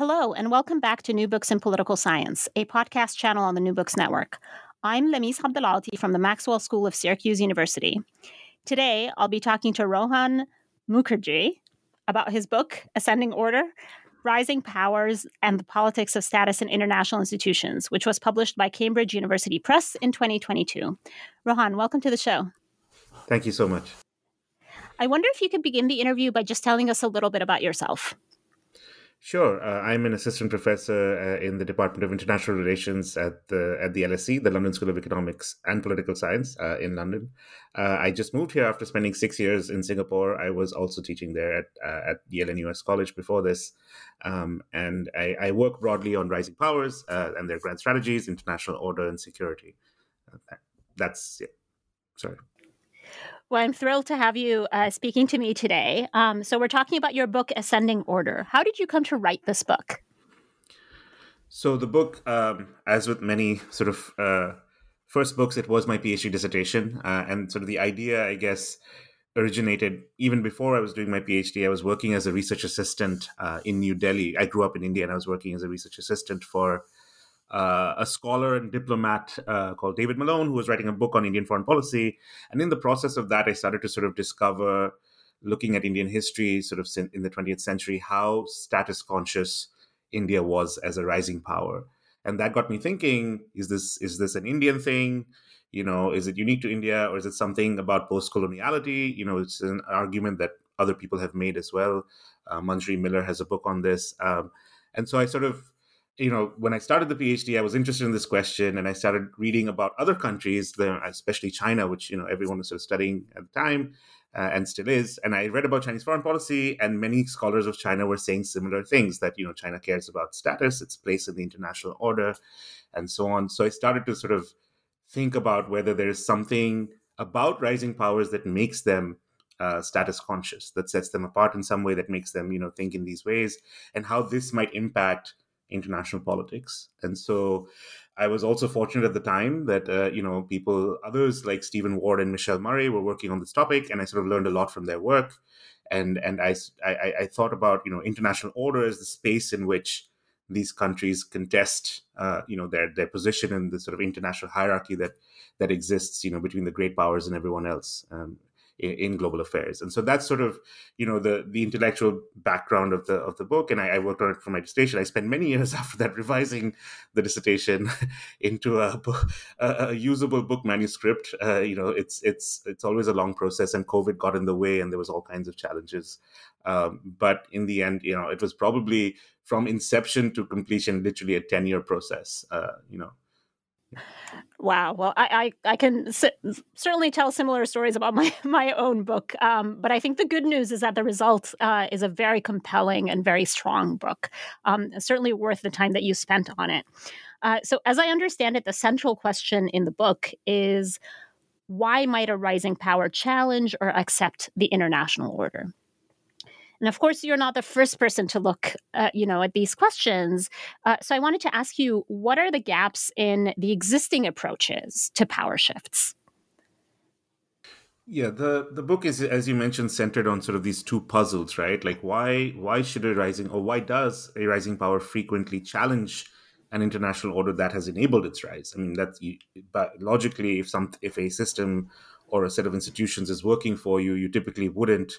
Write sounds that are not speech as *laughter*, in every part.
Hello, and welcome back to New Books in Political Science, a podcast channel on the New Books Network. I'm Lamis Abdelaaty from the Maxwell School of Syracuse University. Today, I'll be talking to Rohan Mukherjee about his book, Ascending Order Rising Powers and the Politics of Status in International Institutions, which was published by Cambridge University Press in 2022. Rohan, welcome to the show. Thank you so much. I wonder if you could begin the interview by just telling us a little bit about yourself. Sure, uh, I'm an assistant professor uh, in the Department of International Relations at the at the LSE, the London School of Economics and Political Science uh, in London. Uh, I just moved here after spending six years in Singapore. I was also teaching there at uh, at Yale-NUS College before this, um, and I, I, work broadly on rising powers uh, and their grand strategies, international order, and security. that's yeah. Sorry. Well, I'm thrilled to have you uh, speaking to me today. Um, so, we're talking about your book, Ascending Order. How did you come to write this book? So, the book, um, as with many sort of uh, first books, it was my PhD dissertation. Uh, and sort of the idea, I guess, originated even before I was doing my PhD. I was working as a research assistant uh, in New Delhi. I grew up in India and I was working as a research assistant for uh, a scholar and diplomat uh, called David Malone, who was writing a book on Indian foreign policy. And in the process of that, I started to sort of discover, looking at Indian history, sort of in the 20th century, how status conscious India was as a rising power. And that got me thinking: Is this is this an Indian thing? You know, is it unique to India, or is it something about post-coloniality? You know, it's an argument that other people have made as well. Uh, Manjari Miller has a book on this, um, and so I sort of you know, when I started the PhD, I was interested in this question, and I started reading about other countries, especially China, which you know everyone was sort of studying at the time, uh, and still is. And I read about Chinese foreign policy, and many scholars of China were saying similar things that you know China cares about status, its place in the international order, and so on. So I started to sort of think about whether there is something about rising powers that makes them uh, status conscious, that sets them apart in some way, that makes them you know think in these ways, and how this might impact international politics. And so I was also fortunate at the time that, uh, you know, people, others like Steven Ward and Michelle Murray were working on this topic, and I sort of learned a lot from their work. And, and I, I, I thought about, you know, international order as the space in which these countries contest, uh, you know, their, their position in the sort of international hierarchy that, that exists, you know, between the great powers and everyone else. Um, in, in, global affairs. And so that's sort of you know the the intellectual background of the of the book. And I, I worked on it for my dissertation. I spent many *laughs* years after that revising the dissertation *laughs* into a, a, a usable book manuscript. Uh, you know, it's it's it's always a long process, and COVID got in the way, and there was all kinds of challenges. Um, but in the end, you know, it was probably from inception to completion, literally a ten year process. Uh, you know. Wow. Well, I I, I can certainly tell similar stories about my *laughs* my own book, um, but I think the good news is that the result uh, is a very compelling and very strong book. Um, certainly worth the time that you spent on it. Uh, so, as I understand it, the central question in the book is why might a rising power challenge or accept the international order? And of course, you're not the first person to look, uh, you know, at these questions. Uh, so I wanted to ask you, what are the gaps in the existing approaches to power shifts? Yeah, the the book is, as you mentioned, centered on sort of these two puzzles, right? Like why why should a rising or why does a rising power frequently challenge an international order that has enabled its rise? I mean, that's but logically, if some if a system or a set of institutions is working for you, you typically wouldn't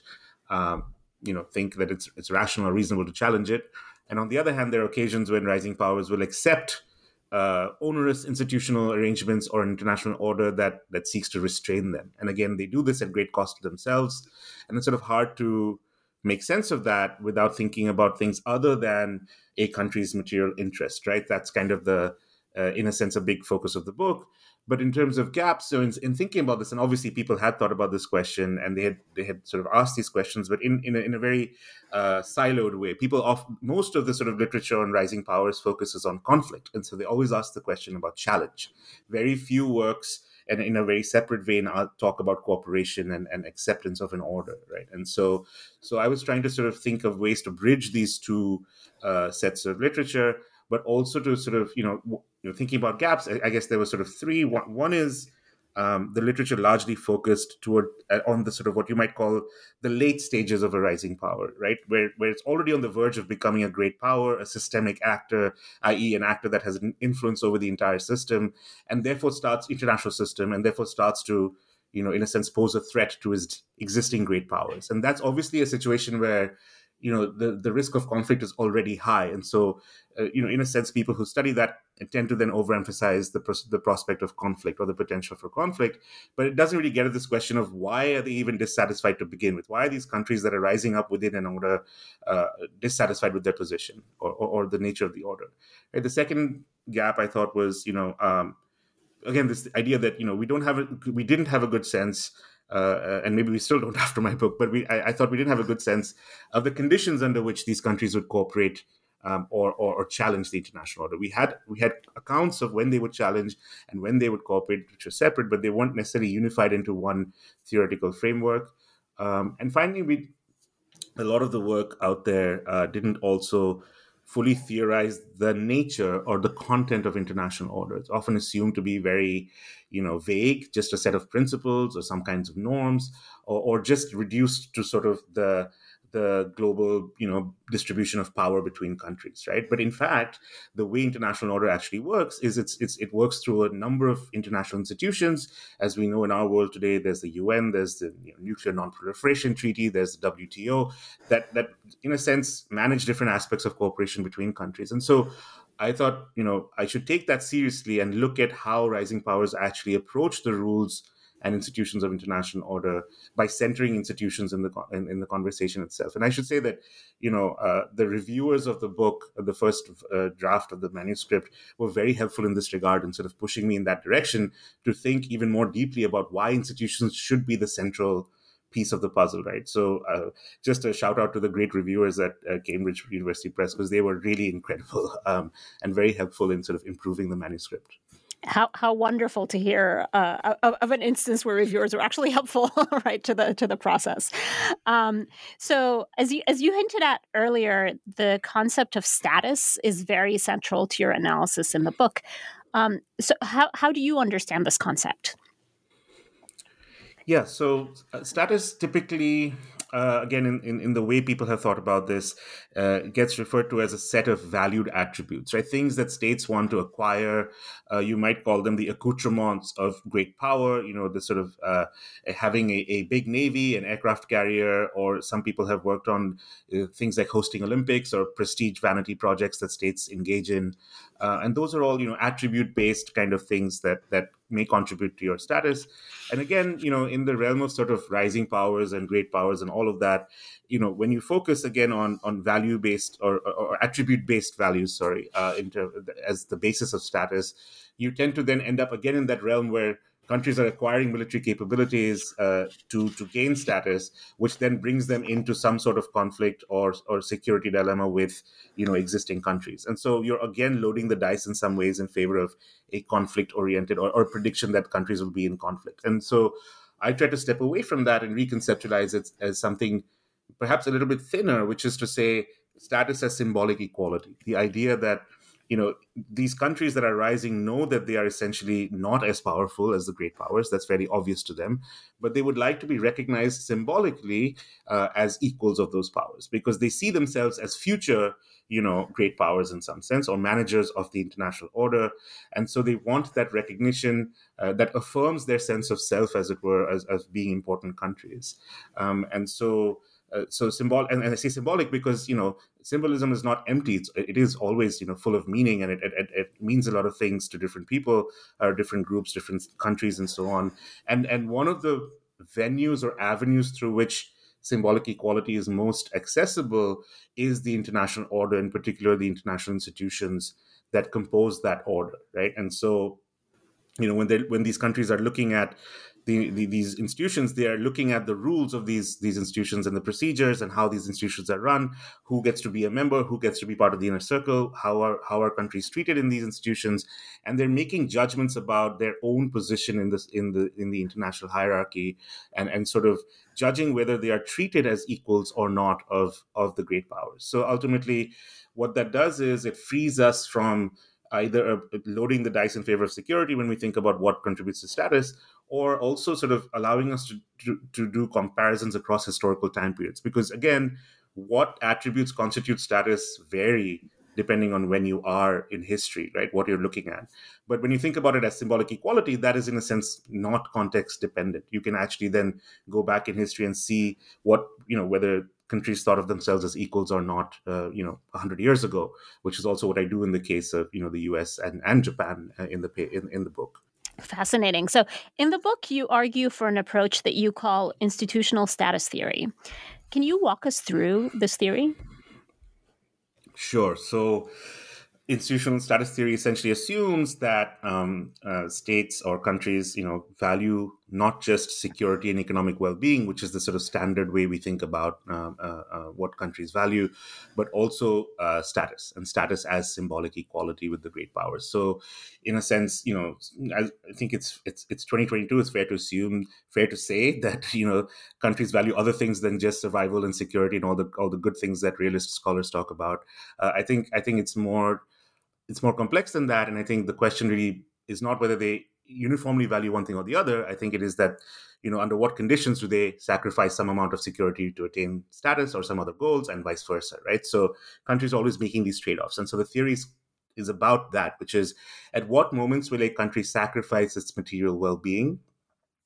um, you know think that it's it's rational or reasonable to challenge it. And on the other hand, there are occasions when rising powers will accept uh, onerous institutional arrangements or an international order that that seeks to restrain them. And again, they do this at great cost to themselves, and it's sort of hard to make sense of that without thinking about things other than a country's material interest. Right? That's kind of the, uh, in a sense, a big focus of the book. But in terms of gaps, so in, in, thinking about this, and obviously people had thought about this question and they had they had sort of asked these questions, but in in a, in a very uh, siloed way. People of most of the sort of literature on rising powers focuses on conflict, and so they always ask the question about challenge. Very few works and in a very separate vein I'll talk about cooperation and, and acceptance of an order right and so so i was trying to sort of think of ways to bridge these two uh, sets of literature but also to sort of you know you know thinking about gaps. I, I guess there were sort of three. One, one is um, the literature largely focused toward uh, on the sort of what you might call the late stages of a rising power, right? Where where it's already on the verge of becoming a great power, a systemic actor, i.e., an actor that has an influence over the entire system, and therefore starts international system, and therefore starts to you know in a sense pose a threat to his existing great powers, and that's obviously a situation where you know the, the risk of conflict is already high. And so uh, you know in a sense people who study that tend to then overemphasize the, pros- the prospect of conflict or the potential for conflict. But it doesn't really get at this question of why are they even dissatisfied to begin with? Why are these countries that are rising up within an order uh, dissatisfied with their position or, or, or, the nature of the order? Right? the second gap i thought was you know um, again this idea that you know we don't have a, we didn't have a good sense uh, and maybe we still don't *laughs* after my book, but we, I, I, thought we didn't have a good sense of the conditions under which these countries would cooperate um, or, or, or, challenge the international order. We had we had accounts of when they would challenge and when they would cooperate, which were separate, but they weren't necessarily unified into one theoretical framework. Um, and finally, we a lot of the work out there uh, didn't also fully theorize the nature or the content of international order. It's often assumed to be very, you know, vague, just a set of principles or some kinds of norms, or, or just reduced to sort of the the global you know distribution of power between countries right? But in fact the way international order actually works is it's, it's it works through a number of international institutions. As we know in our world today there's the UN there's the you know, nuclear non-proliferation treaty there's the WTO that that in a sense manage different aspects of cooperation between countries. And so I thought, you know, I should take that seriously and look at how rising powers actually approach the rules and institutions of international order by centering institutions in the in, in the conversation itself. And I should say that you know uh, the reviewers of the book, the first uh, draft of the manuscript, were very helpful in this regard and sort of pushing me in that direction to think even more deeply about why institutions should be the central piece of the puzzle, right? So, uh, just a shout out to the great reviewers at uh, Cambridge University Press because they were really incredible *laughs* um, and very helpful in sort of improving the manuscript how how wonderful to hear uh, of, of, an instance where reviewers were actually *laughs* helpful, right, to the to the process. Um, so, as you as you hinted at earlier, the concept of status is very central to your analysis in the book. Um, so, how how do you understand this concept? Yeah, so uh, status typically uh, again, in, in, in, the way people have thought about this, uh, gets referred to as a set of valued attributes, right? Things that states want to acquire. Uh, you might call them the accoutrements of great power, you know, the sort of uh, having a, a, big navy, an aircraft carrier, or some people have worked on uh, things like hosting Olympics or prestige vanity projects that states engage in. Uh, and those are all, you know, attribute based kind of things that, that may contribute to your status. And again, you know, in the realm of sort of rising powers and great powers and all of that, you know, when you focus again on on value based or, or attribute based values, sorry, uh, into, as the basis of status, you tend to then end up again in that realm where countries are acquiring military capabilities uh, to to gain status, which then brings them into some sort of conflict or or security dilemma with you know existing countries. And so you're again loading the dice in some ways in favor of a conflict oriented or, or prediction that countries will be in conflict. And so I try to step away from that and reconceptualize it as something perhaps a little bit thinner, which is to say status as symbolic equality. The idea that you know these countries that are rising know that they are essentially not as powerful as the great powers. That's very obvious to them. But they would like to be recognized symbolically uh, as equals of those powers because they see themselves as future you know great powers in some sense or managers of the international order. And so they want that recognition uh, that affirms their sense of self as it were as, as being important countries. Um, and so uh, so symbol and, and, I say symbolic because you know symbolism is not empty. It's, it is always you know full of meaning and it, it, it means a lot of things to different people, or different groups, different countries, and so on. And and one of the venues or avenues through which symbolic equality is most accessible is the international order, in particular the international institutions that compose that order, right? And so, you know, when they when these countries are looking at the, the, these institutions they are looking at the rules of these these institutions and the procedures and how these institutions are run who gets to be a member who gets to be part of the inner circle how are how are countries treated in these institutions and they're making judgments about their own position in this in the in the international hierarchy and and sort of judging whether they are treated as equals or not of of the great powers. So ultimately what that does is it frees us from either uh, loading the dice in favor of security when we think about what contributes to status or also sort of allowing us to, to, to do comparisons across historical time periods. Because again, what attributes constitute status vary depending on when you are in history, right? What you're looking at. But when you think about it as symbolic equality, that is in a sense not context dependent. You can actually then go back in history and see what, you know, whether countries thought of themselves as equals or not, uh, you know, 100 years ago, which is also what I do in the case of, you know, the US and, and Japan uh, in the in, in the book. Fascinating. So, in the book, you argue for an approach that you call institutional status theory. Can you walk us through this theory? Sure. So, institutional status theory essentially assumes that um, uh, states or countries, you know, value not just security and economic well-being, which is the sort of standard way we think about uh, uh, uh, what countries value, but also uh, status and status as symbolic equality with the great powers. So, in a sense, you know, I, I think it's it's it's 2022. It's fair to assume, fair to say *laughs* that you know countries value other things than just survival and security and all the all the good things that realist scholars talk about. Uh, I think I think it's more it's more complex than that. And I think the question really is not whether they uniformly value one thing or the other. I think it is that, you know, under what conditions do they sacrifice some amount of security to attain status or some other goals and vice versa, right? So countries are always making these trade-offs. And so the theory is, is about that, which is at what moments will a country sacrifice its material well-being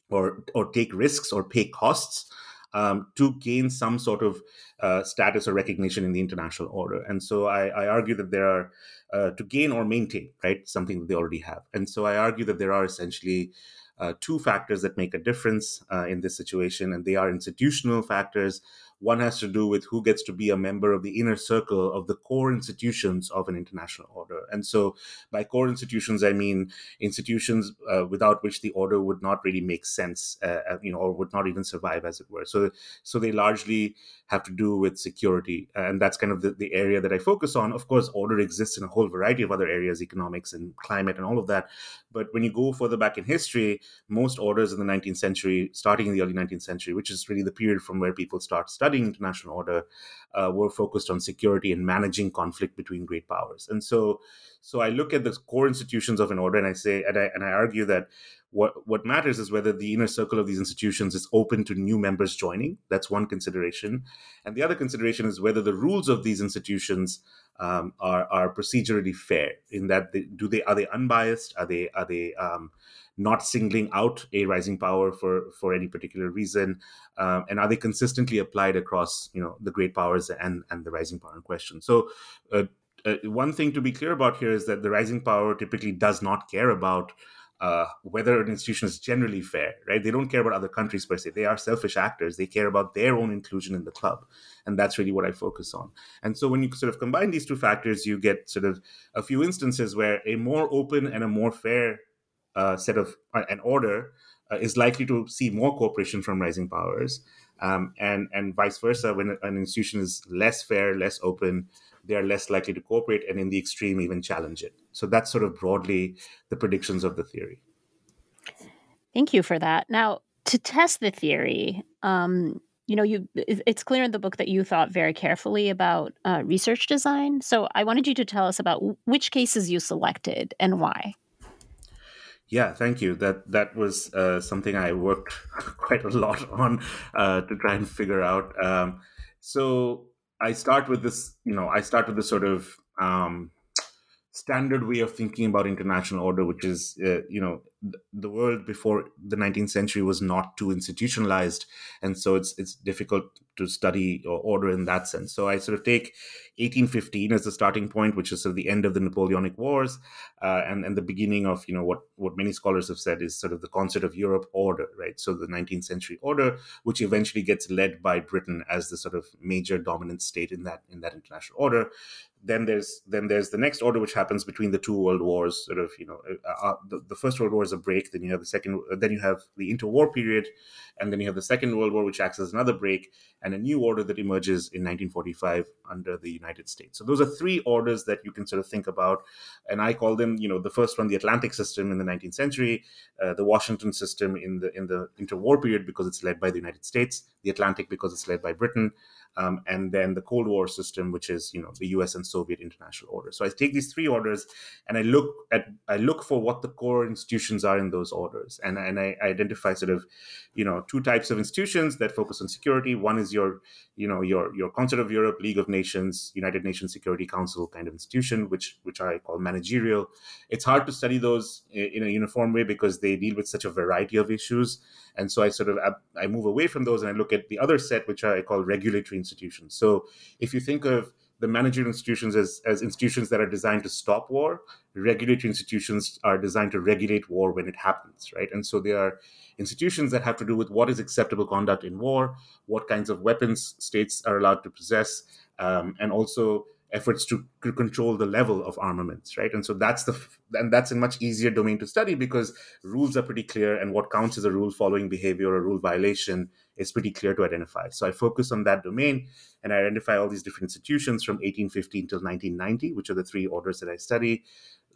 or or take risks or pay costs um, to gain some sort of uh, status or recognition in the international order. And so I, I argue that there are uh, to gain or maintain, right, something that they already have. And so I argue that there are essentially uh, two factors that make a difference uh, in this situation, and they are institutional factors one has to do with who gets to be a member of the inner circle of the core institutions of an international order. And so, by core institutions, I mean institutions uh, without which the order would not really make sense, uh, uh you know, or would not even survive, as it were. So, so they largely have to do with security, and that's kind of the, the area that I focus on. Of course, order exists in a whole variety of other areas, economics and climate and all of that. But when you go further back in history, most orders in the 19th century, starting in the early 19th century, which is really the period from where people start studying studying international order uh, were focused on security and managing conflict between great powers. And so, so I look at the core institutions of an order, and I say, and I, and I argue that what what matters is whether the inner circle of these institutions is open to new members joining. That's one consideration, and the other consideration is whether the rules of these institutions um, are are procedurally fair. In that, they, do they are they unbiased? Are they are they um, not singling out a rising power for for any particular reason um, and are they consistently applied across you know the great powers and and the rising power in question so uh, uh, one thing to be clear about here is that the rising power typically does not care about uh, whether an institution is generally fair, right? They don't care about other countries per se. They are selfish actors. They care about their own inclusion in the club. And that's really what I focus on. And so when you sort of combine these two factors, you get sort of a few instances where a more open and a more fair uh, set of uh, an order uh, is likely to see more cooperation from rising powers, um, and and vice versa. When an institution is less fair, less open, they are less likely to cooperate, and in the extreme, even challenge it. So that's sort of broadly the predictions of the theory. Thank you for that. Now, to test the theory, um, you know, you it's clear in the book that you thought very carefully about uh, research design. So I wanted you to tell us about which cases you selected and why. Yeah, thank you. That that was uh, something I worked *laughs* quite a lot on uh, to try and figure out. Um, so I start with this, you know, I start with this sort of um, standard way of thinking about international order, which is, uh, you know, the world before the 19th century was not too institutionalized, and so it's it's difficult to study or order in that sense. So I sort of take 1815 as the starting point, which is sort of the end of the Napoleonic Wars, uh, and and the beginning of you know what what many scholars have said is sort of the concert of Europe order, right? So the 19th century order, which eventually gets led by Britain as the sort of major dominant state in that in that international order then there's then there's the next order which happens between the two world wars sort of you know uh, uh, the, the, first world war is a break then you have the second then you have the interwar period and then you have the second world war which acts as another break and a new order that emerges in 1945 under the united states so those are three orders that you can sort of think about and i call them you know the first one the atlantic system in the 19th century uh, the washington system in the in the interwar period because it's led by the united states the atlantic because it's led by britain um, and then the Cold War system, which is you know the U.S. and Soviet international order. So I take these three orders and I look at I look for what the core institutions are in those orders, and and I, I identify sort of you know two types of institutions that focus on security. One is your you know your your Concert of Europe, League of Nations, United Nations Security Council kind of institution, which which I call managerial. It's hard to study those in a uniform way because they deal with such a variety of issues and so I sort of I move away from those and I look at the other set, which I call regulatory institutions. So if you think of the managerial institutions as, as institutions that are designed to stop war, regulatory institutions are designed to regulate war when it happens, right? And so they are institutions that have to do with what is acceptable conduct in war, what kinds of weapons states are allowed to possess, um, and also efforts to, to control the level of armaments right and so that's the and that's a much easier domain to study because rules are pretty clear and what counts as a rule following behavior or a rule violation is pretty clear to identify so i focus on that domain and i identify all these different institutions from 1815 till 1990 which are the three orders that i study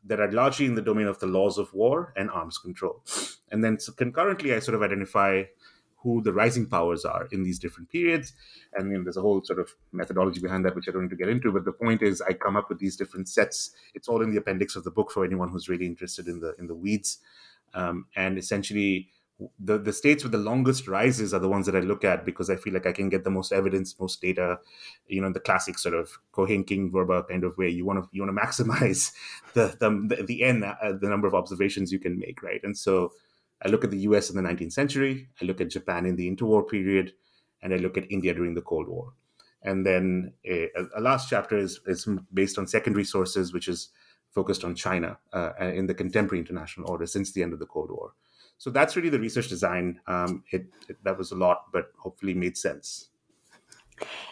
that are largely in the domain of the laws of war and arms control and then so concurrently i sort of identify who the rising powers are in these different periods. And you know, there's a whole sort of methodology behind that, which I don't need to get into. But the point is, I come up with these different sets. It's all in the appendix of the book for anyone who's really interested in the in the weeds. Um, and essentially, the the states with the longest rises are the ones that I look at because I feel like I can get the most evidence, most data. You know, the classic sort of Keohane King Verba kind of way. You want to you want to *laughs* maximize the the the n uh, the number of observations you can make, right? And so I look at the US in the 19th century, I look at Japan in the interwar period, and I look at India during the Cold War. And then a, a last chapter is, is based on secondary sources, which is focused on China uh, in the contemporary international order since the end of the Cold War. So that's really the research design. Um, it, it, that was a lot, but hopefully made sense.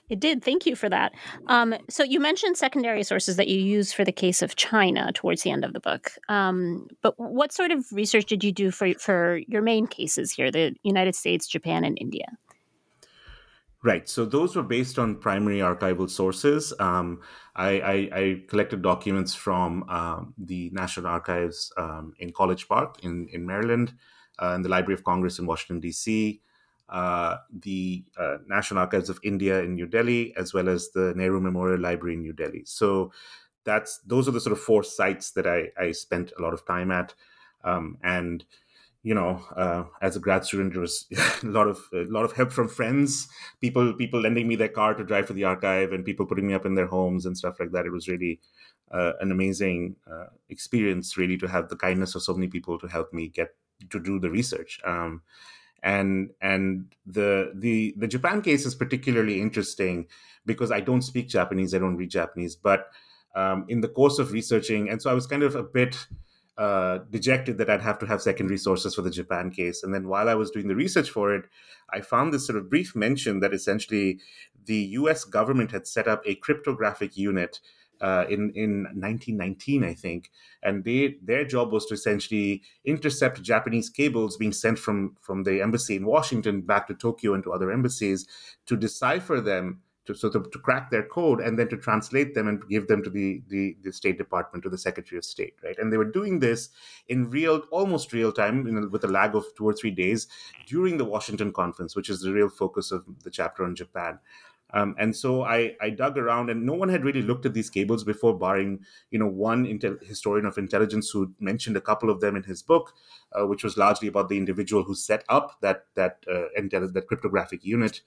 It did. Thank you for that. Um, so you mentioned secondary sources that you use for the case of China towards the end of the book. Um, but what sort of research did you do for for your main cases here, the United States, Japan, and India? Right. So those were based on primary archival sources. Um, I, I, I, collected documents from um, the National Archives um, in College Park in, in Maryland, and the Library of Congress in Washington, D.C., uh, the uh, National Archives of India in New Delhi, as well as the Nehru Memorial Library in New Delhi. So that's those are the sort of four sites that I, I spent a lot of time at, um, and you know, uh, as a grad student, there was *laughs* a lot of a lot of help from friends, people people lending me their car to drive to the archive, and people putting me up in their homes and stuff like that. It was really uh, an amazing uh, experience, really, to have the kindness of so many people to help me get to do the research. Um, and and the the the Japan case is particularly interesting because I don't speak Japanese, I don't read Japanese, but um, in the course of researching, and so I was kind of a bit uh, dejected that I'd have to have secondary sources for the Japan case. And then while I was doing the research for it, I found this sort of brief mention that essentially the U.S. government had set up a cryptographic unit uh, in in 1919, I think, and they their job was to essentially intercept Japanese cables being sent from from the embassy in Washington back to Tokyo and to other embassies to decipher them. To, so to, to crack their code and then to translate them and give them to the, the, the State Department, to the Secretary of State, right? And they were doing this in real, almost real time, know, with a lag of two or three days during the Washington conference, which is the real focus of the chapter on Japan. Um, and so I, I dug around, and no one had really looked at these cables before, barring you know one historian of intelligence who mentioned a couple of them in his book, uh, which was largely about the individual who set up that that uh, intel- that cryptographic unit.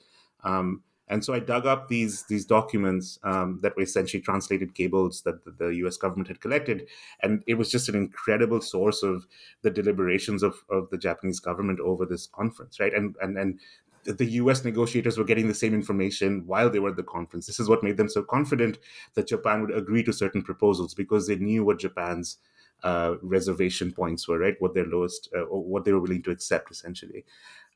Um, And so I dug up these these documents um, that were essentially translated cables that the, the, U.S. government had collected, and it was just an incredible source of the deliberations of, of the Japanese government over this conference, right? And and and the U.S. negotiators were getting the same information while they were at the conference. This is what made them so confident that Japan would agree to certain proposals because they knew what Japan's uh, reservation points were, right? What their lowest, uh, or what they were willing to accept, essentially.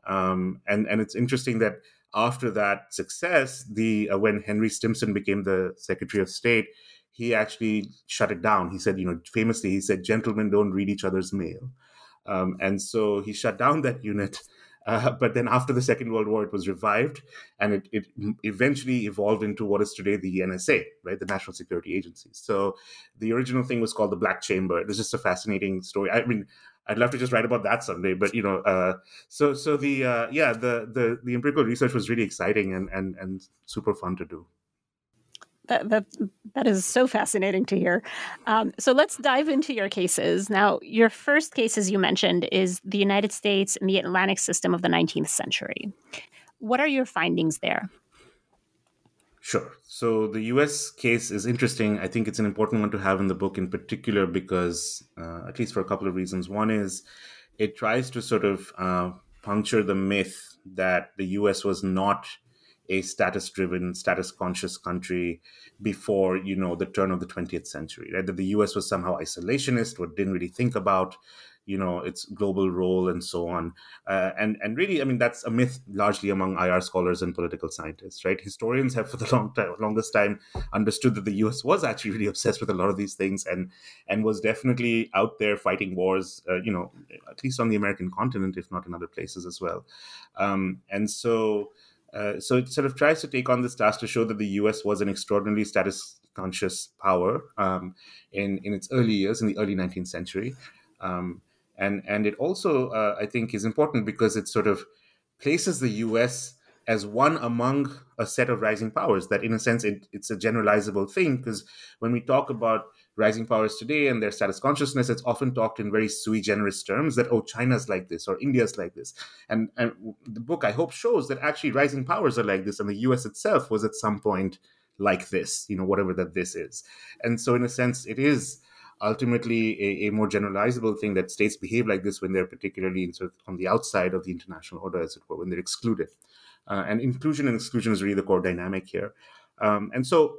Um, and and it's interesting that after that success, the uh, when Henry Stimson became the Secretary of State, he actually shut it down. He said, you know, famously, he said, "Gentlemen don't read each other's mail," um, and so he shut down that unit. Uh, but then after the Second World War, it was revived, and it, it eventually evolved into what is today the NSA, right, the National Security Agency. So the original thing was called the Black Chamber. It was just a fascinating story. I mean, I'd love to just write about that someday. But you know, uh, so so the uh, yeah the the the empirical research was really exciting and and and super fun to do. That, that that is so fascinating to hear. Um, so let's dive into your cases now. Your first case, as you mentioned, is the United States and the Atlantic system of the 19th century. What are your findings there? Sure. So the US case is interesting. I think it's an important one to have in the book in particular because, uh, at least for a couple of reasons. One is it tries to sort of uh, puncture the myth that the US was not a status driven, status conscious country before, you know, the turn of the 20th century, right? That the US was somehow isolationist or didn't really think about you know its global role and so on. Uh, and and really i mean that's a myth largely among ir scholars and political scientists right? Historians have for the long time longest time understood that the us was actually really obsessed with a lot of these things and and was definitely out there fighting wars uh, you know at least on the american continent if not in other places as well. Um, and so uh, so it sort of tries to take on this task to show that the U.S. was an extraordinarily status conscious power um, in in its early years, in the early 19th century. Um, and and it also uh, I think is important because it sort of places the U.S. as one among a set of rising powers. That in a sense it, it's a generalizable thing because when we talk about rising powers today and their status consciousness, it's often talked in very sui generis terms that oh China's like this or India's like this, and and the book I hope shows that actually rising powers are like this, and the U.S. itself was at some point like this, you know, whatever that this is, and so in a sense it is ultimately a, a, more generalizable thing that states behave like this when they're particularly sort of on the outside of the international order, as it were, when they're excluded. Uh, and inclusion and exclusion is really the core dynamic here. Um, and so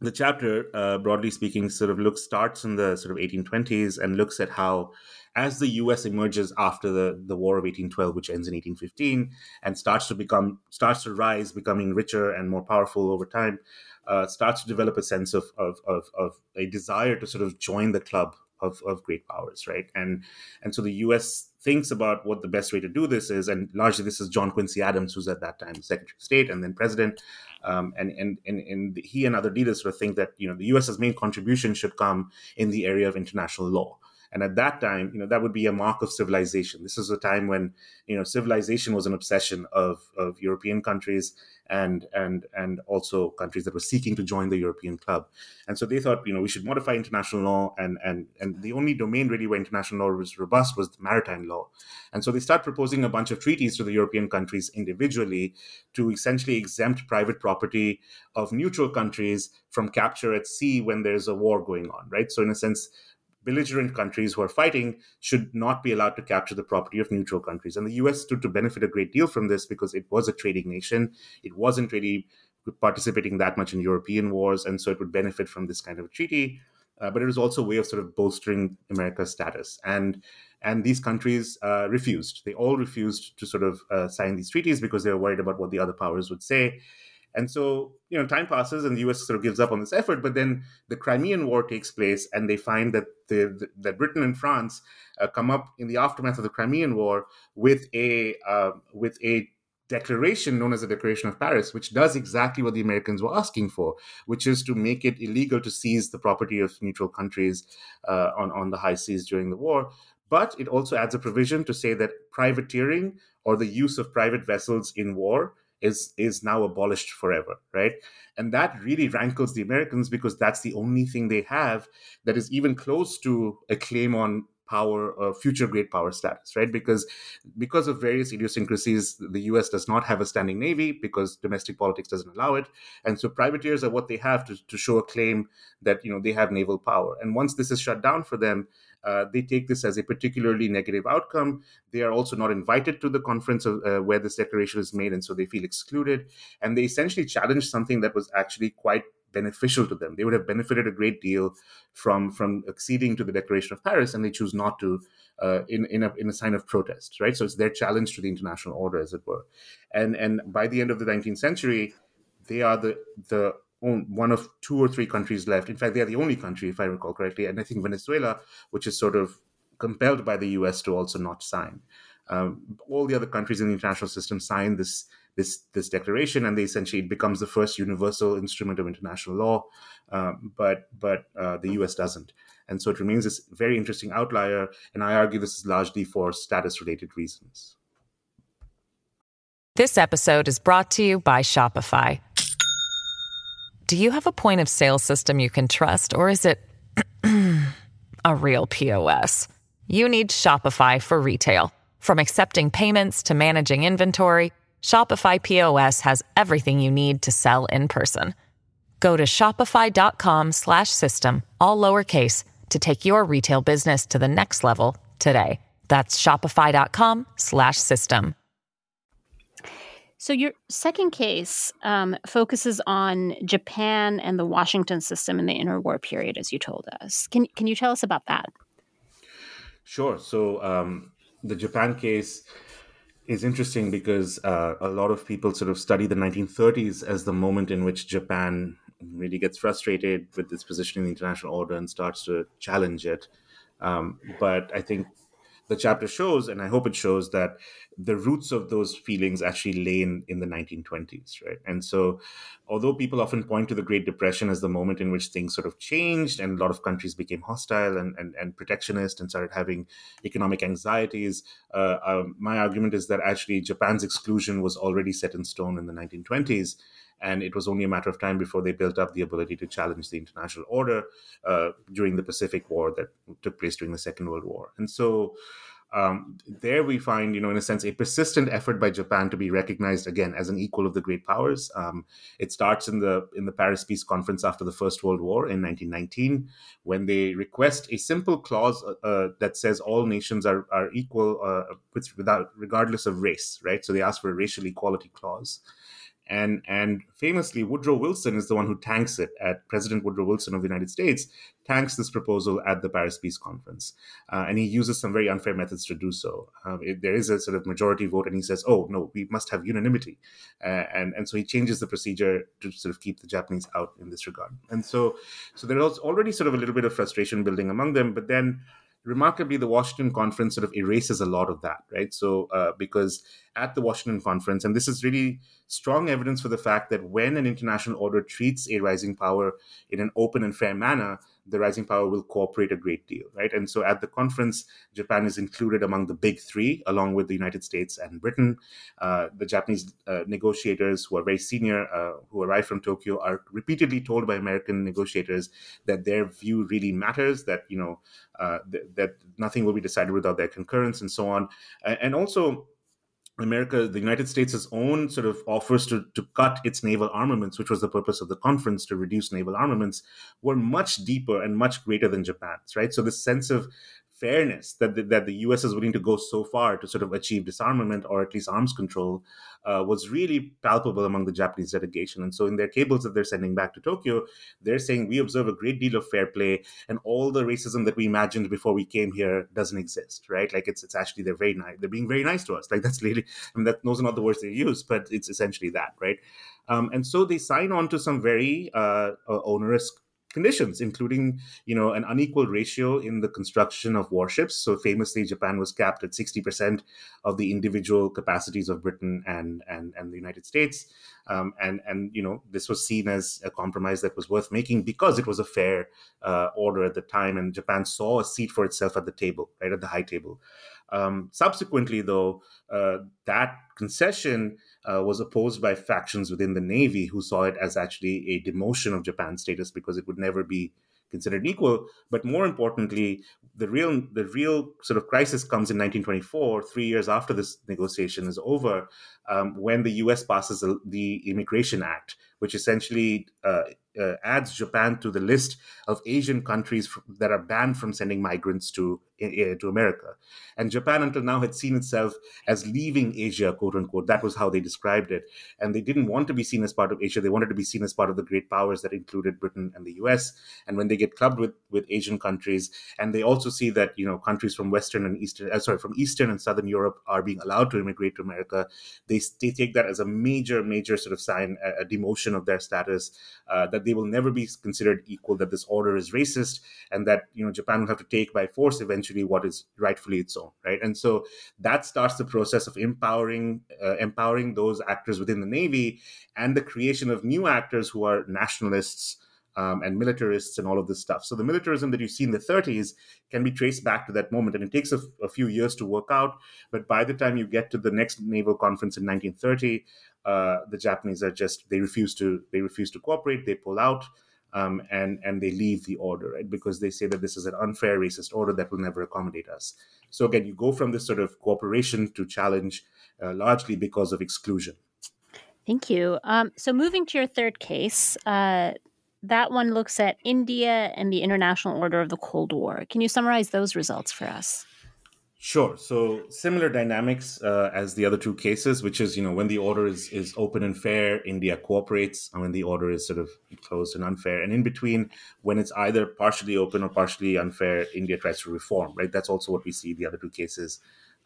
the chapter, uh, broadly speaking, sort of looks starts in the sort of 1820s and looks at how, as the U.S. emerges after the, the War of 1812, which ends in 1815, and starts to become starts to rise, becoming richer and more powerful over time, uh, starts to develop a sense of, of, of, of, a desire to sort of join the club of, of great powers, right? And and so the U.S. thinks about what the best way to do this is, and largely this is John Quincy Adams, who's at that time Secretary of State and then President, um, and, and and and he and other leaders sort of think that you know the U.S.'s main contribution should come in the area of international law. And at that time, you know, that would be a mark of civilization. This is a time when, you know, civilization was an obsession of, of European countries and and and also countries that were seeking to join the European club. And so they thought, you know, we should modify international law and and and the only domain really where international law was robust was maritime law. And so they start proposing a bunch of treaties to the European countries individually to essentially exempt private property of neutral countries from capture at sea when there's a war going on, right? So in a sense, belligerent countries who are fighting should not be allowed to capture the property of neutral countries. And the US stood to benefit a great deal from this because it was a trading nation. It wasn't really participating that much in European wars, and so it would benefit from this kind of treaty. Uh, but it was also a way of sort of bolstering America's status. And and these countries uh, refused. They all refused to sort of uh, sign these treaties because they were worried about what the other powers would say. And so, you know, time passes and the US sort of gives up on this effort. But then the Crimean War takes place, and they find that the, the that Britain and France uh, come up in the aftermath of the Crimean War with a uh, with a declaration known as the Declaration of Paris, which does exactly what the Americans were asking for, which is to make it illegal to seize the property of neutral countries uh, on on the high seas during the war. But it also adds a provision to say that privateering or the use of private vessels in war is is now abolished forever right? And that really rankles the americans because that's the only thing they have that is even close to a claim on power or future great power status, right? Because because of various idiosyncrasies, the U.S. does not have a standing navy because domestic politics doesn't allow it, and so privateers are what they have to, to show a claim that you know they have naval power. And once this is shut down for them, uh, they take this as a particularly negative outcome. They are also not invited to the conference of, uh, where this declaration is made, and so they feel excluded. And they essentially challenge something that was actually quite beneficial to them. They would have benefited a great deal from from acceding to the Declaration of Paris, and they choose not to uh, in in a, in a sign of protest, right? So it's their challenge to the international order, as it were. And and by the end of the 19th century, they are the the one of two or three countries left. In fact, they are the only country, if I recall correctly, and I think Venezuela, which is sort of compelled by the U.S. to also not sign. Um, all the other countries in the international system sign this this this declaration, and they essentially it becomes the first universal instrument of international law. Um, but but uh, the U.S. doesn't, and so it remains this very interesting outlier. And I argue this is largely for status related reasons. This episode is brought to you by Shopify. Do you have a point of sale system you can trust, or is it *clears throat* a real POS? You need Shopify for retail. From accepting payments to managing inventory, Shopify POS has everything you need to sell in person. Go to shopify.com/system all lowercase to take your retail business to the next level today. That's shopify.com/system. So your second case um, focuses on Japan and the Washington system in the interwar period, as you told us. Can can you tell us about that? Sure. So um, the Japan case is interesting because uh, a lot of people sort of study the 1930s as the moment in which Japan really gets frustrated with its position in the international order and starts to challenge it. Um, but I think the chapter shows, and I hope it shows that the roots of those feelings actually lay in, in the 1920s, right? And so, although people often point to the Great Depression as the moment in which things sort of changed and a lot of countries became hostile and, and, and protectionist and started having economic anxieties, uh, um, my argument is that actually Japan's exclusion was already set in stone in the 1920s and it was only a matter of time before they built up the ability to challenge the international order uh, during the Pacific War that took place during the Second World War. And so um, there we find, you know, in a sense, a persistent effort by Japan to be recognized again as an equal of the great powers. Um, it starts in the in the Paris Peace Conference after the First World War in 1919, when they request a simple clause uh, uh, that says all nations are are equal uh, without regardless of race, right? So they ask for a racial equality clause and and famously Woodrow Wilson is the one who tanks it at President Woodrow Wilson of the United States tanks this proposal at the Paris Peace Conference, uh, and he uses some very unfair methods to do so. Um, it, there is a sort of majority vote, and he says, "Oh no, we must have unanimity," uh, and and so he changes the procedure to sort of keep the Japanese out in this regard. And so so there was already sort of a little bit of frustration building among them, but then remarkably, the Washington Conference sort of erases a lot of that, right? So, uh, because at the Washington Conference, and this is really strong evidence for the fact that when an international order treats a rising power in an open and fair manner, the rising power will cooperate a great deal, right? And so at the conference, Japan is included among the big three, along with the United States and Britain. Uh, the Japanese uh, negotiators, who are very senior, uh, who arrive from Tokyo, are repeatedly told by American negotiators that their view really matters, that you know uh, th- that nothing will be decided without their concurrence, and so on. and also America, the United States' own sort of offers to, to cut its naval armaments, which was the purpose of the conference to reduce naval armaments, were much deeper and much greater than Japan's, right? So this sense of fairness that the, that the U.S. is willing to go so far to sort of achieve disarmament or at least arms control uh, was really palpable among the Japanese delegation. And so, in their cables that they're sending back to Tokyo, they're saying we observe a great deal of fair play, and all the racism that we imagined before we came here doesn't exist, right? Like it's it's actually they're very nice. They're being very nice to us. Like that's really, I mean, that those are not the words they use, but it's essentially that, right? Um, and so they sign on to some very uh, onerous conditions, including you know an unequal ratio in the construction of warships. So famously, Japan was capped at sixty percent of the individual capacities of Britain and and and the United States, um, and and you know this was seen as a compromise that was worth making because it was a fair uh, order at the time, and Japan saw a seat for itself at the table, right at the high table. Um, subsequently, though, uh, that concession uh, was opposed by factions within the Navy who saw it as actually a demotion of Japan's status because it would never be considered equal. But more importantly, the real the real sort of crisis comes in 1924, three years after this negotiation is over, um, when the U.S. passes the Immigration Act, which essentially uh, uh, adds Japan to the list of Asian countries that are banned from sending migrants to to America. And Japan, until now, had seen itself as leaving Asia, quote unquote. That was how they described it. And they didn't want to be seen as part of Asia. They wanted to be seen as part of the great powers that included Britain and the US. And when they get clubbed with, with Asian countries, and they also see that, you know, countries from Western and Eastern, uh, sorry, from Eastern and Southern Europe are being allowed to immigrate to America, they, they take that as a major, major sort of sign, a, a demotion of their status, uh, that they will never be considered equal, that this order is racist, and that, you know, Japan will have to take by force eventually what is rightfully its own, right? And so that starts the process of empowering uh, empowering those actors within the Navy and the creation of new actors who are nationalists. Um, and militarists and all of this stuff. So the militarism that you see in the 30s can be traced back to that moment, and it takes a few years to work out. But by the time you get to the next naval conference in 1930, uh, the Japanese are just they refuse to they refuse to cooperate. They pull out um, and and they leave the order, right? Because they say that this is an unfair racist order that will never accommodate us. So again, you go from this sort of cooperation to challenge, uh, largely because of exclusion. Thank you. Um, so moving to your third case, uh, that one looks at India and the International Order of the Cold War. Can you summarize those results for us? Sure. So similar dynamics uh, as the other two cases, which is you know when the order is is open and fair, India cooperates, and when the order is sort of closed and unfair, and in between, when it's either partially open or partially unfair, India tries to reform. Right. That's also what we see the other two cases.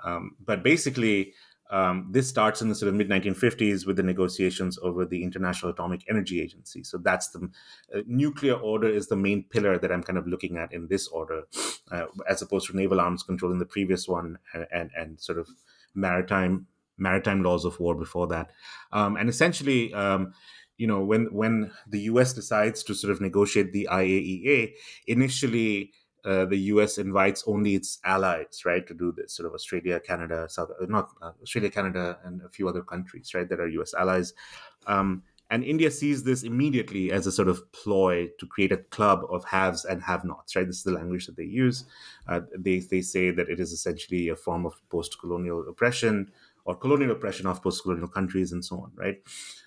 Um, but basically, um, this starts in the sort of mid 1950s with the negotiations over the International Atomic Energy Agency. So that's the uh, nuclear order is the main pillar that I'm kind of looking at in this order, uh, as opposed to naval arms control in the previous one, and and, and sort of maritime maritime laws of war before that. Um, and essentially, um, you know, when when the U.S. decides to sort of negotiate the IAEA, initially uh, the US invites only its allies, right, to do this, sort of Australia, Canada, South, uh, not uh, Australia, Canada, and a few other countries, right, that are US allies. Um, and India sees this immediately as a sort of ploy to create a club of haves and have nots, right? This is the language that they use. Uh, they, they say that it is essentially a form of post colonial oppression or colonial oppression of post colonial countries and so on, right?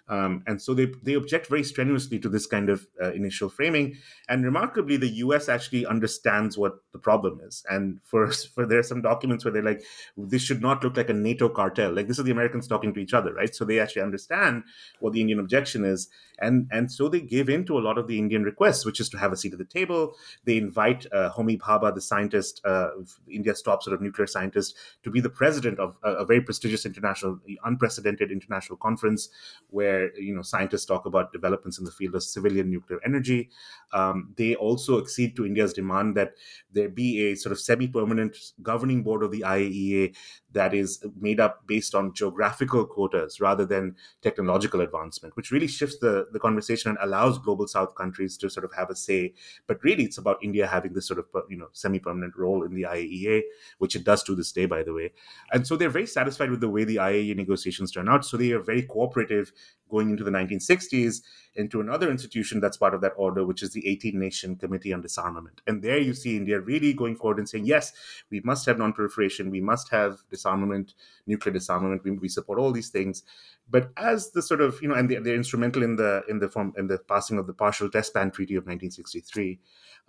Um, and so they, they object very strenuously to this kind of uh, initial framing. And remarkably, the US actually understands what the problem is. And for, *laughs* for there are some documents where they're like, this should not look like a NATO cartel. Like this is the Americans talking to each other, right? So they actually understand what the Indian objection is. And, and so they give in to a lot of the Indian requests, which is to have a seat at the table. They invite uh, Homi Bhabha, the scientist, uh, India's top sort of nuclear scientist, to be the president of a, a very prestigious international, unprecedented international conference where where you know scientists talk about developments in the field of civilian nuclear energy. Um, they also accede to India's demand that there be a sort of semi-permanent governing board of the IAEA that is made up based on geographical quotas rather than technological advancement, which really shifts the, the conversation and allows global South countries to sort of have a say. But really, it's about India having this sort of you know semi-permanent role in the IAEA, which it does to this day, by the way. And so they're very satisfied with the way the IAEA negotiations turn out. So they are very cooperative going into the 1960s into another institution that's part of that order, which is the 18 Nation Committee on Disarmament. And there you see India really going forward and saying, yes, we must have non-proliferation, we must have disarmament, nuclear disarmament, we, we support all these things. But as the sort of, you know, and they're, they're instrumental in the in the form in the passing of the partial test ban treaty of 1963.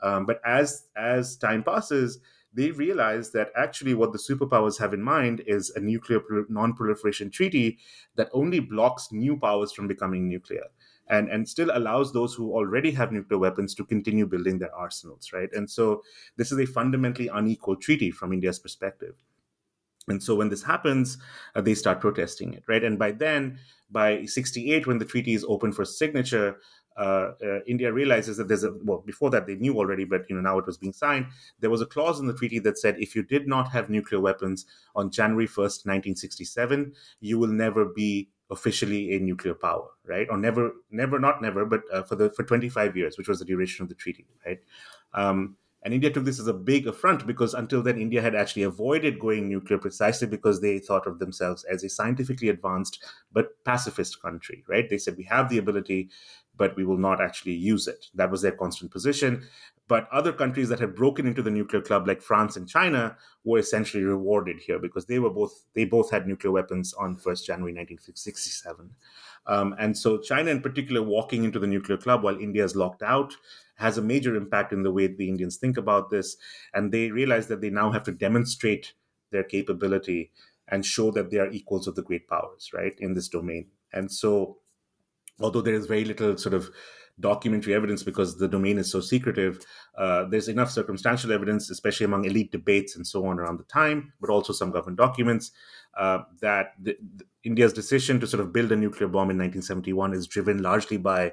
Um, but as as time passes, they realize that actually what the superpowers have in mind is a nuclear non-proliferation treaty that only blocks new powers from becoming nuclear and and still allows those who already have nuclear weapons to continue building their arsenals right and so this is a fundamentally unequal treaty from india's perspective and so when this happens uh, they start protesting it right and by then by 68 when the treaty is open for signature uh, uh, India realizes that there's a well before that they knew already, but you know now it was being signed. There was a clause in the treaty that said if you did not have nuclear weapons on January 1st, 1967, you will never be officially a nuclear power, right? Or never, never, not never, but uh, for the for 25 years, which was the duration of the treaty, right? Um, and India took this as a big affront because until then, India had actually avoided going nuclear precisely because they thought of themselves as a scientifically advanced but pacifist country, right? They said we have the ability but we will not actually use it. That was their constant position. But other countries that had broken into the nuclear club, like France and China, were essentially rewarded here because they were both they both had nuclear weapons on 1st January 1967. Um, and so China, in particular, walking into the nuclear club while India is locked out, has a major impact in the way the Indians think about this. And they realize that they now have to demonstrate their capability and show that they are equals of the great powers, right, in this domain. And so, although there is very little sort of documentary evidence because the domain is so secretive. Uh, there's enough circumstantial evidence, especially among elite debates and so on around the time, but also some government documents, uh, that the, the India's decision to sort of build a nuclear bomb in 1971 is driven largely by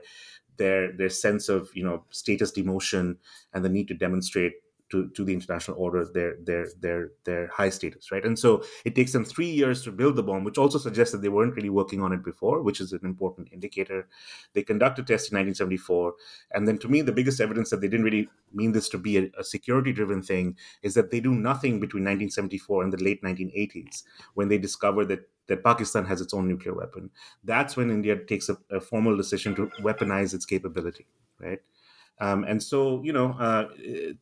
their their sense of you know status demotion and the need to demonstrate to, to the international order their their their their high status, right? And so it takes them three years to build the bomb, which also suggests that they weren't really working on it before, which is an important indicator. They conduct a test in 1974, and then to me, the biggest evidence that they didn't really mean this to be a, a security-driven thing is that they do nothing between 1974 and the late 1980s when they discover that that Pakistan has its own nuclear weapon. That's when India takes a, a formal decision to weaponize its capability, right? Um, and so, you know, uh,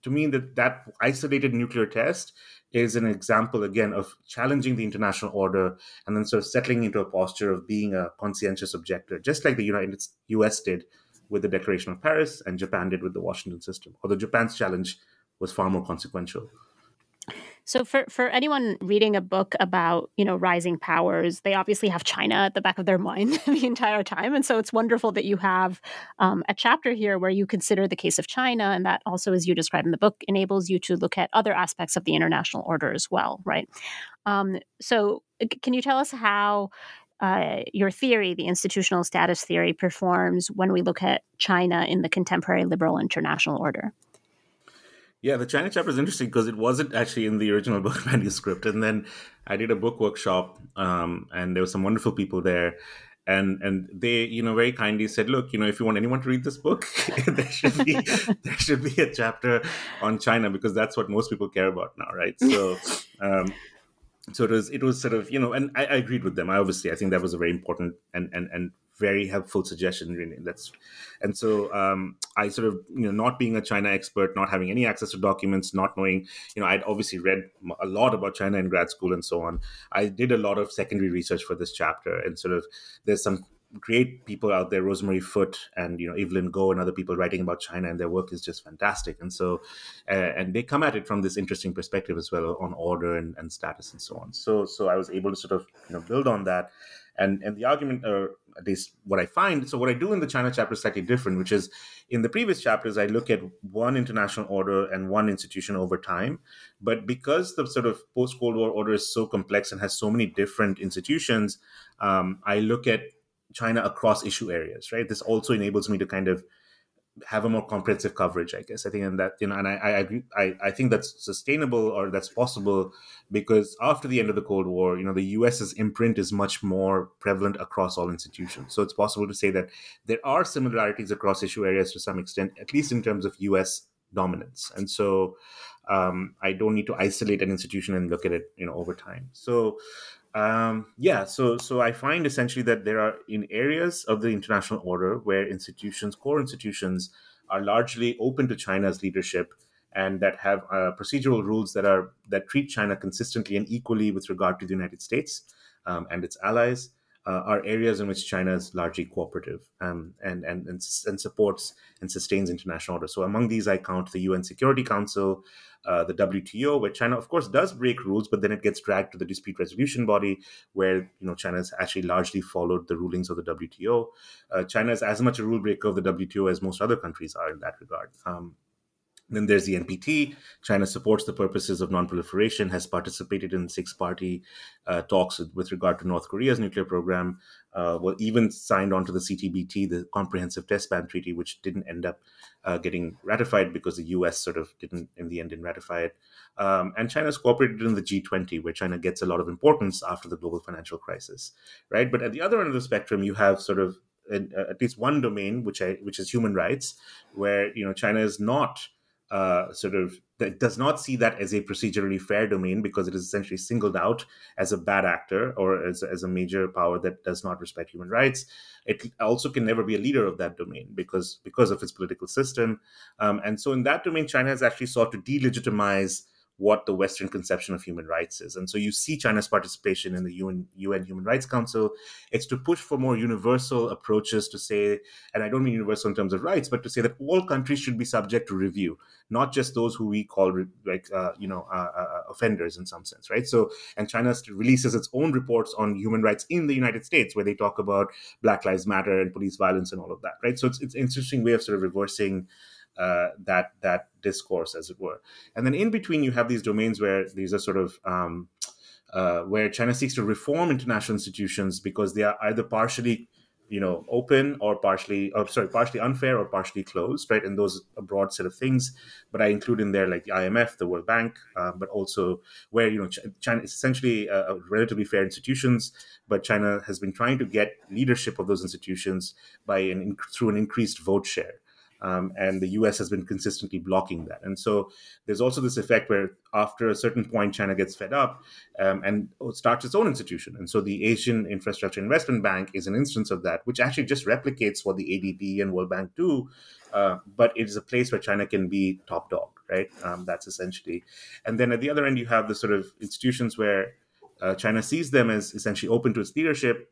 to me, that that isolated nuclear test is an example again of challenging the international order and then sort of settling into a posture of being a conscientious objector, just like the United U.S. did with the Declaration of Paris and Japan did with the Washington system. Although Japan's challenge was far more consequential. So for for anyone reading a book about, you know, rising powers, they obviously have China at the back of their *laughs* mind the entire time. And so it's wonderful that you have um, a chapter here where you consider the case of China. And that also, as you describe in the book, enables you to look at other aspects of the international order as well, right? Um, so can you tell us how uh, your theory, the institutional status theory, performs when we look at China in the contemporary liberal international order? Yeah, the China chapter is interesting because it wasn't actually in the original *laughs* book manuscript. And then I did a book workshop, um, and there were some wonderful people there. And and they, you know, very kindly said, "Look, you know, if you want anyone to read this book, *laughs* there should be *laughs* there should be a chapter on China because that's what most people care about now, right?" So, um, so it was it was sort of you know, and I, I agreed with them. I obviously I think that was a very important and and and very helpful suggestion really. That's and so um, i sort of you know not being a china expert not having any access to documents not knowing you know i'd obviously read a lot about china in grad school and so on. I did a lot of secondary research for this chapter and sort of there's some great people out there rosemary foot and you know evelyn goh and other people writing about china and their work is just fantastic. And so uh, and they come at it from this interesting perspective as well on order and, and status and so on. So so i was able to sort of you know build on that and and the argument or at least what i find so what i do in the china chapter is slightly different which is in the previous chapters i look at one international order and one institution over time. But because the sort of post cold war order is so complex and has so many different institutions um, i look at china across issue areas right? This also enables me to kind of have a more comprehensive coverage, I guess. I think and that you know, and I I agree. I, I think that's sustainable or that's possible because after the end of the Cold War, you know, the U.S.'s imprint is much more prevalent across all institutions. So it's possible to say that there are similarities across issue areas to some extent, at least in terms of U.S. dominance. And so um, I don't need to isolate an institution and look at it, you know, over time. So um, yeah, so so I find essentially that there are in areas of the international order where institutions, core institutions, are largely open to China's leadership and that have uh, procedural rules that are that treat China consistently and equally with regard to the United States um, and its allies. Uh, are areas in which China is largely cooperative um, and, and, and, and supports and sustains international order. So among these, I count the UN Security Council, uh, the WTO, where China, of course, does break rules, but then it gets dragged to the dispute resolution body, where you know China has actually largely followed the rulings of the WTO. Uh, China is as much a rule breaker of the WTO as most other countries are in that regard. Um, then there's the NPT. China supports the purposes of nonproliferation, has participated in six party uh, talks with, with, regard to North Korea's nuclear program, uh, well, even signed on to the CTBT, the Comprehensive Test Ban Treaty, which didn't end up uh, getting ratified because the US sort of didn't, in the end, didn't ratify it. Um, and China's cooperated in the G20, where China gets a lot of importance after the global financial crisis, right? But at the other end of the spectrum, you have sort of at least one domain, which I, which is human rights, where you know China is not uh, sort of that does not see that as a procedurally fair domain because it is essentially singled out as a bad actor or as, as a major power that does not respect human rights. It also can never be a leader of that domain because because of its political system. Um, and so, in that domain, China has actually sought to delegitimize what the Western conception of human rights is. And so you see China's participation in the UN, UN Human Rights Council. It's to push for more universal approaches to say, and I don't mean universal in terms of rights, but to say that all countries should be subject to review, not just those who we call like uh, you know uh, uh, uh, offenders in some sense, right? So, and China releases its own reports on human rights in the United States, where they talk about Black Lives Matter and police violence and all of that, right? So it's it's an interesting way of sort of reversing uh, that that discourse, as it were. And then in between, you have these domains where these are sort of um, uh, where China seeks to reform international institutions because they are either partially you know open or partially or sorry partially unfair or partially closed right? And those a broad set of things. But i include in there like the imf the world bank uh, but also where you know china is essentially a, a relatively fair institutions but china has been trying to get leadership of those institutions by an through an increased vote share um, and the US has been consistently blocking that. And so there's also this effect where after a certain point, China gets fed up um, and starts its own institution. And so the Asian Infrastructure Investment Bank is an instance of that, which actually just replicates what the ADB and World Bank do. Uh, but it is a place where China can be top dog, right? Um, that's essentially. And then at the other end, you have the sort of institutions where uh, China sees them as essentially open to its leadership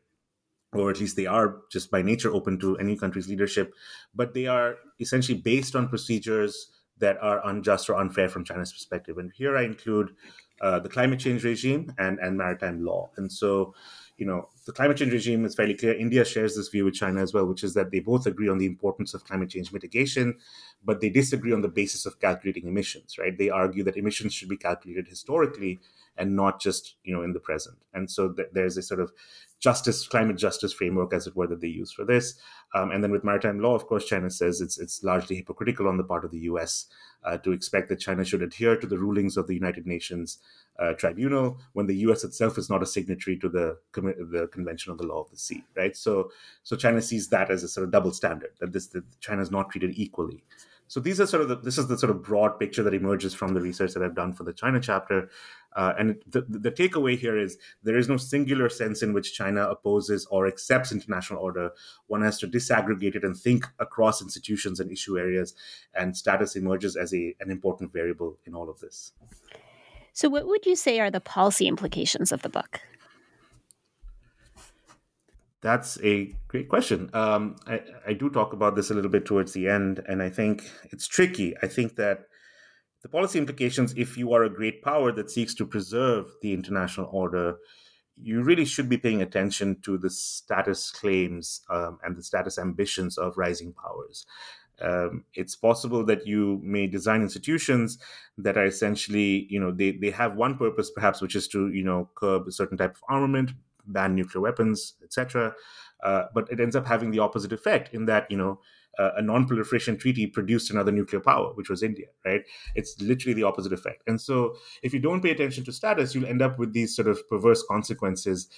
or at least they are just by nature open to any country's leadership, but they are essentially based on procedures that are unjust or unfair from China's perspective. And here I include uh, the climate change regime and, and maritime law. And so, you know, the climate change regime is fairly clear. India shares this view with China as well, which is that they both agree on the importance of climate change mitigation, but they disagree on the basis of calculating emissions, right? They argue that emissions should be calculated historically and not just, you know, in the present. And so th- there's a sort of justice, climate justice framework, as it were, that they use for this. Um, and then with maritime law, of course, China says it's it's largely hypocritical on the part of the U.S. Uh, to expect that China should adhere to the rulings of the United Nations uh, Tribunal when the U.S. itself is not a signatory to the the Convention on the Law of the Sea. Right. So so China sees that as a sort of double standard that this that China is not treated equally. So these are sort of the, this is the sort of broad picture that emerges from the research that I've done for the China chapter. Uh, and the, the takeaway here is there is no singular sense in which China opposes or accepts international order. One has to disaggregate it and think across institutions and issue areas, and status emerges as a, an important variable in all of this. So, what would you say are the policy implications of the book? That's a great question. Um, I, I do talk about this a little bit towards the end, and I think it's tricky. I think that the policy implications, if you are a great power that seeks to preserve the international order, you really should be paying attention to the status claims um, and the status ambitions of rising powers. Um, it's possible that you may design institutions that are essentially, you know, they, they have one purpose perhaps, which is to, you know, curb a certain type of armament, ban nuclear weapons, etc. Uh, but it ends up having the opposite effect in that, you know, uh, a non-proliferation treaty produced another nuclear power, which was India, right? It's literally the opposite effect. And so, if you don't pay attention to status, you'll end up with these sort of perverse consequences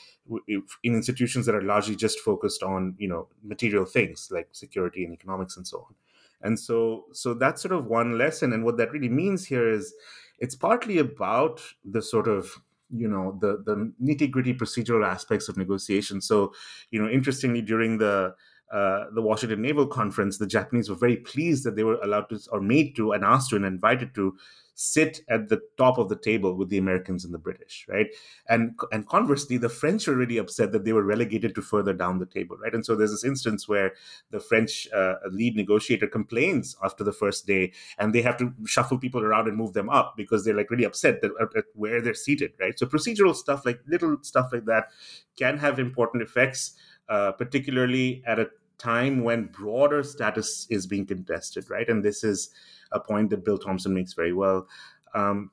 in institutions that are largely just focused on, you know, material things like security and economics and so on. And so, so that's sort of one lesson. And what that really means here is, it's partly about the sort of you know the the nitty gritty procedural aspects of negotiation. So, you know, interestingly, during the uh, the Washington Naval Conference, the Japanese were very pleased that they were allowed to, or made to, and asked to, and invited to sit at the top of the table with the Americans and the British, right? And and conversely, the French were really upset that they were relegated to further down the table, right? And so there's this instance where the French uh, lead negotiator complains after the first day, and they have to shuffle people around and move them up because they're like really upset that, at, where they're seated, right? So procedural stuff, like little stuff like that, can have important effects. Uh, particularly at a time when broader status is being contested, right? And this is a point that Bill Thompson makes very well. Um,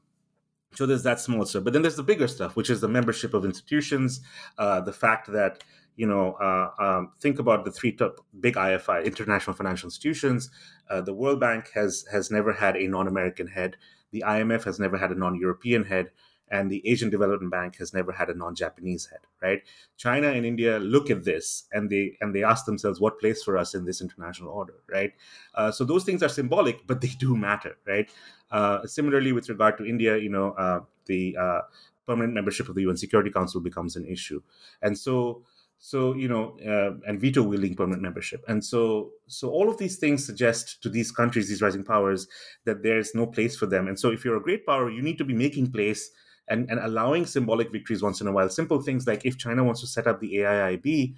so there's that small stuff, but then there's the bigger stuff, which is the membership of institutions, uh, the fact that you know, uh, um, think about the three top big IFI, international financial institutions. Uh, the World Bank has has never had a non-American head. The IMF has never had a non-European head, and the Asian Development Bank has never had a non-Japanese head, right? China and India look at this and they and they ask themselves what place for us in this international order, right? Uh, so those things are symbolic, but they do matter, right? Uh, similarly, with regard to India, you know, uh, the uh, permanent membership of the UN Security Council becomes an issue, and so so you know uh, and veto wielding permanent membership and so so all of these things suggest to these countries these rising powers that there's no place for them and so if you're a great power you need to be making place and, and allowing symbolic victories once in a while. Simple things like if China wants to set up the AIIB,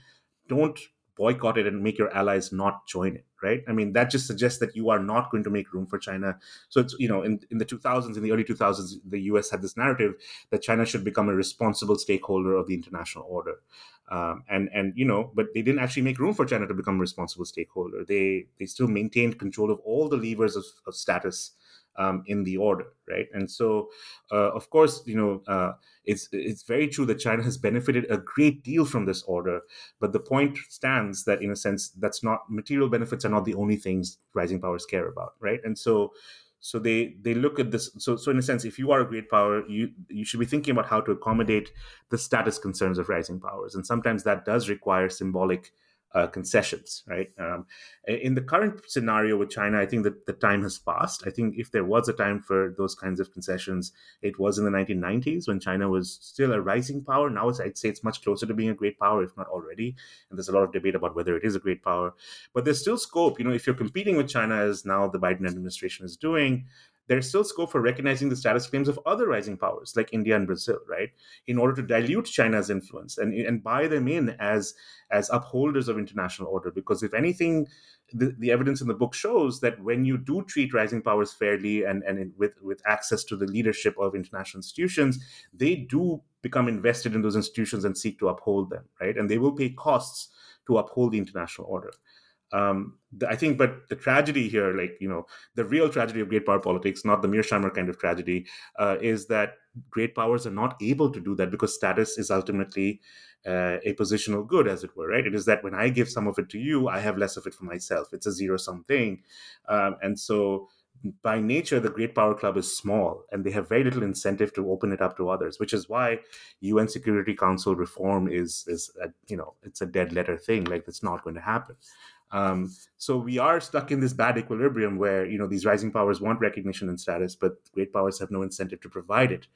don't boycott it and make your allies not join it right? I mean that just suggests that you are not going to make room for china. So it's you know in, in the 2000s in the early 2000s the us had this narrative that china should become a responsible stakeholder of the international order. Um, and and you know but they didn't actually make room for china to become a responsible stakeholder. They they still maintained control of all the levers of, of status um, in the order, right? And so, uh, of course, you know, uh, it's it's very true that China has benefited a great deal from this order, but the point stands that, in a sense, that's not material benefits are not the only things rising powers care about, right? And so. So they, they look at this. So, so in a sense, if you are a great power, you you should be thinking about how to accommodate the status concerns of rising powers, and sometimes that does require symbolic uh, concessions, right? Um, in the current scenario with China, I think that the time has passed. I think if there was a time for those kinds of concessions, it was in the 1990s when China was still a rising power. Now I'd say it's much closer to being a great power, if not already. And there's a lot of debate about whether it is a great power. But there's still scope. You know, if you're competing with China, as now the Biden administration is doing, there's still scope for recognizing the status claims of other rising powers like India and Brazil, right? In order to dilute China's influence and, and buy them in as as upholders of international order. Because if anything, the, the evidence in the book shows that when you do treat rising powers fairly and, and in, with, with access to the leadership of international institutions, they do become invested in those institutions and seek to uphold them, right? And they will pay costs to uphold the international order um, the, I think, but the tragedy here, like you know, the real tragedy of great power politics, not the Mearsheimer kind of tragedy, uh, is that great powers are not able to do that because status is ultimately uh, a positional good, as it were, right? It is that when I give some of it to you, I have less of it for myself. It's a zero sum thing, um, and so by nature, the Great Power Club is small and they have very little incentive to open it up to others, which is why UN Security Council reform is is a, you know it's a dead letter thing. Like it's not going to happen. Um, so we are stuck in this bad equilibrium where you know these rising powers want recognition and status, but great powers have no incentive to provide it.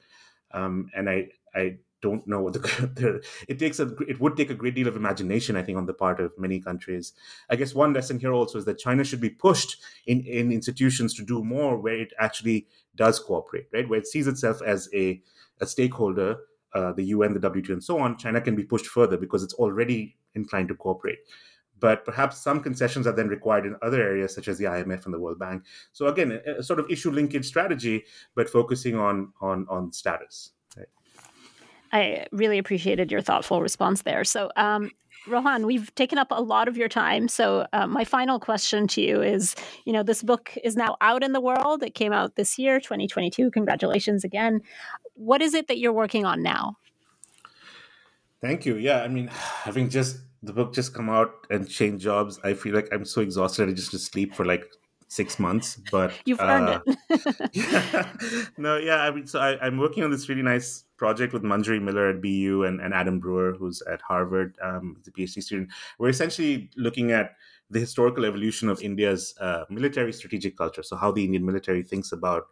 Um, and I I don't know what *laughs* the, it takes a it would take a great deal of imagination I think on the part of many countries. I guess one lesson here also is that China should be pushed in in institutions to do more where it actually does cooperate, right? Where it sees itself as a a stakeholder, uh, the UN, the WTO, and so on. China can be pushed further because it's already inclined to cooperate but perhaps some concessions are then required in other areas such as the IMF and the World Bank. So again, a, a sort of issue linkage strategy, but focusing on on on status. Right? I really appreciated your thoughtful response there. So. Um, Rohan, we've taken up a lot of your time. So, uh, my final question to you is you know, this book is now out in the world. It came out this year, 2022. Congratulations again. What is it that you're working on now? Thank you. Yeah, I mean, *sighs* having just the book just come out and change jobs, I feel like I'm so exhausted. I just to sleep for like six months. But you've earned uh, it. yeah. *laughs* *laughs* No, yeah. I mean, so I, am working on this really nice project with Manjari Miller at BU and, and Adam Brewer, who's at Harvard, um, the PhD student. We're essentially looking at the historical evolution of India's uh, military strategic culture. So how the Indian military thinks about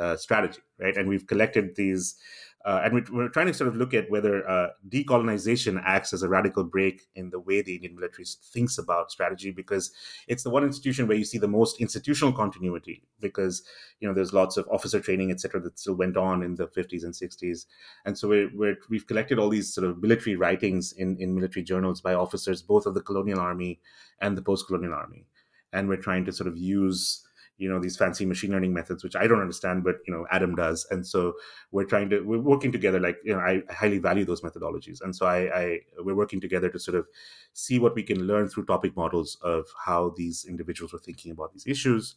uh, strategy, right? And we've collected these uh, and we, we're, trying to sort of look at whether uh, decolonization acts as a radical break in the way the Indian military thinks about strategy, because it's the one institution where you see the most institutional continuity. Because you know there's lots of officer training, et cetera, that still went on in the 50s and 60s, and so we have collected all these sort of military writings in, in military journals by officers, both of the colonial army and the post-colonial army, and we're trying to sort of use you know these fancy machine learning methods which i don't understand but you know adam does. And so we're trying to we're working together like you know i, highly value those methodologies. And so I, I we're working together to sort of see what we can learn through topic models of how these individuals were thinking about these issues.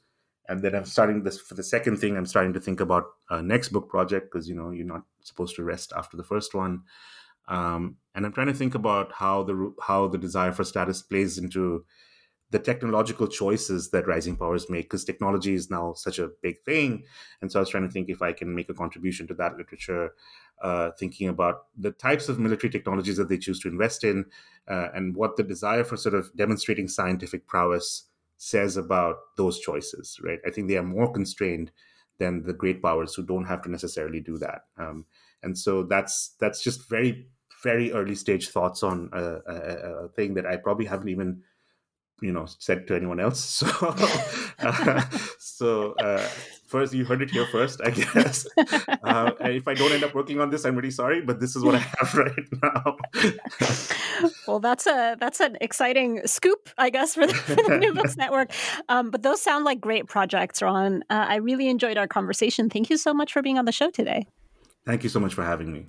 And then i'm starting this for the second thing i'm starting to think about a next book project because you know you're not supposed to rest after the first one. Um, and i'm trying to think about how the how the desire for status plays into the technological choices that rising powers make because technology is now such a big thing. And so i was trying to think if i can make a contribution to that literature uh, thinking about the types of military technologies that they choose to invest in uh, and what the desire for sort of demonstrating scientific prowess says about those choices right? I think they are more constrained than the great powers who don't have to necessarily do that. Um, and so that's that's just very very early stage thoughts on a, a, a thing that i probably haven't even you know said to anyone else. *laughs* So uh, so uh, first you heard it here first i guess. Uh, if i don't end up working on this i'm really sorry but this is what i *laughs* have right now. Well that's a that's an exciting scoop i guess for the, for the new books *laughs* network. Um, but those sound like great projects rohan. Uh, i really enjoyed our conversation. Thank you so much for being on the show today. Thank you so much for having me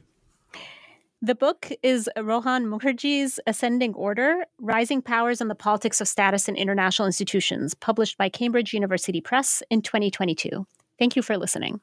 the book is Rohan Mukherjee's Ascending Order Rising Powers and the Politics of Status in International Institutions, published by Cambridge University Press in 2022. Thank you for listening.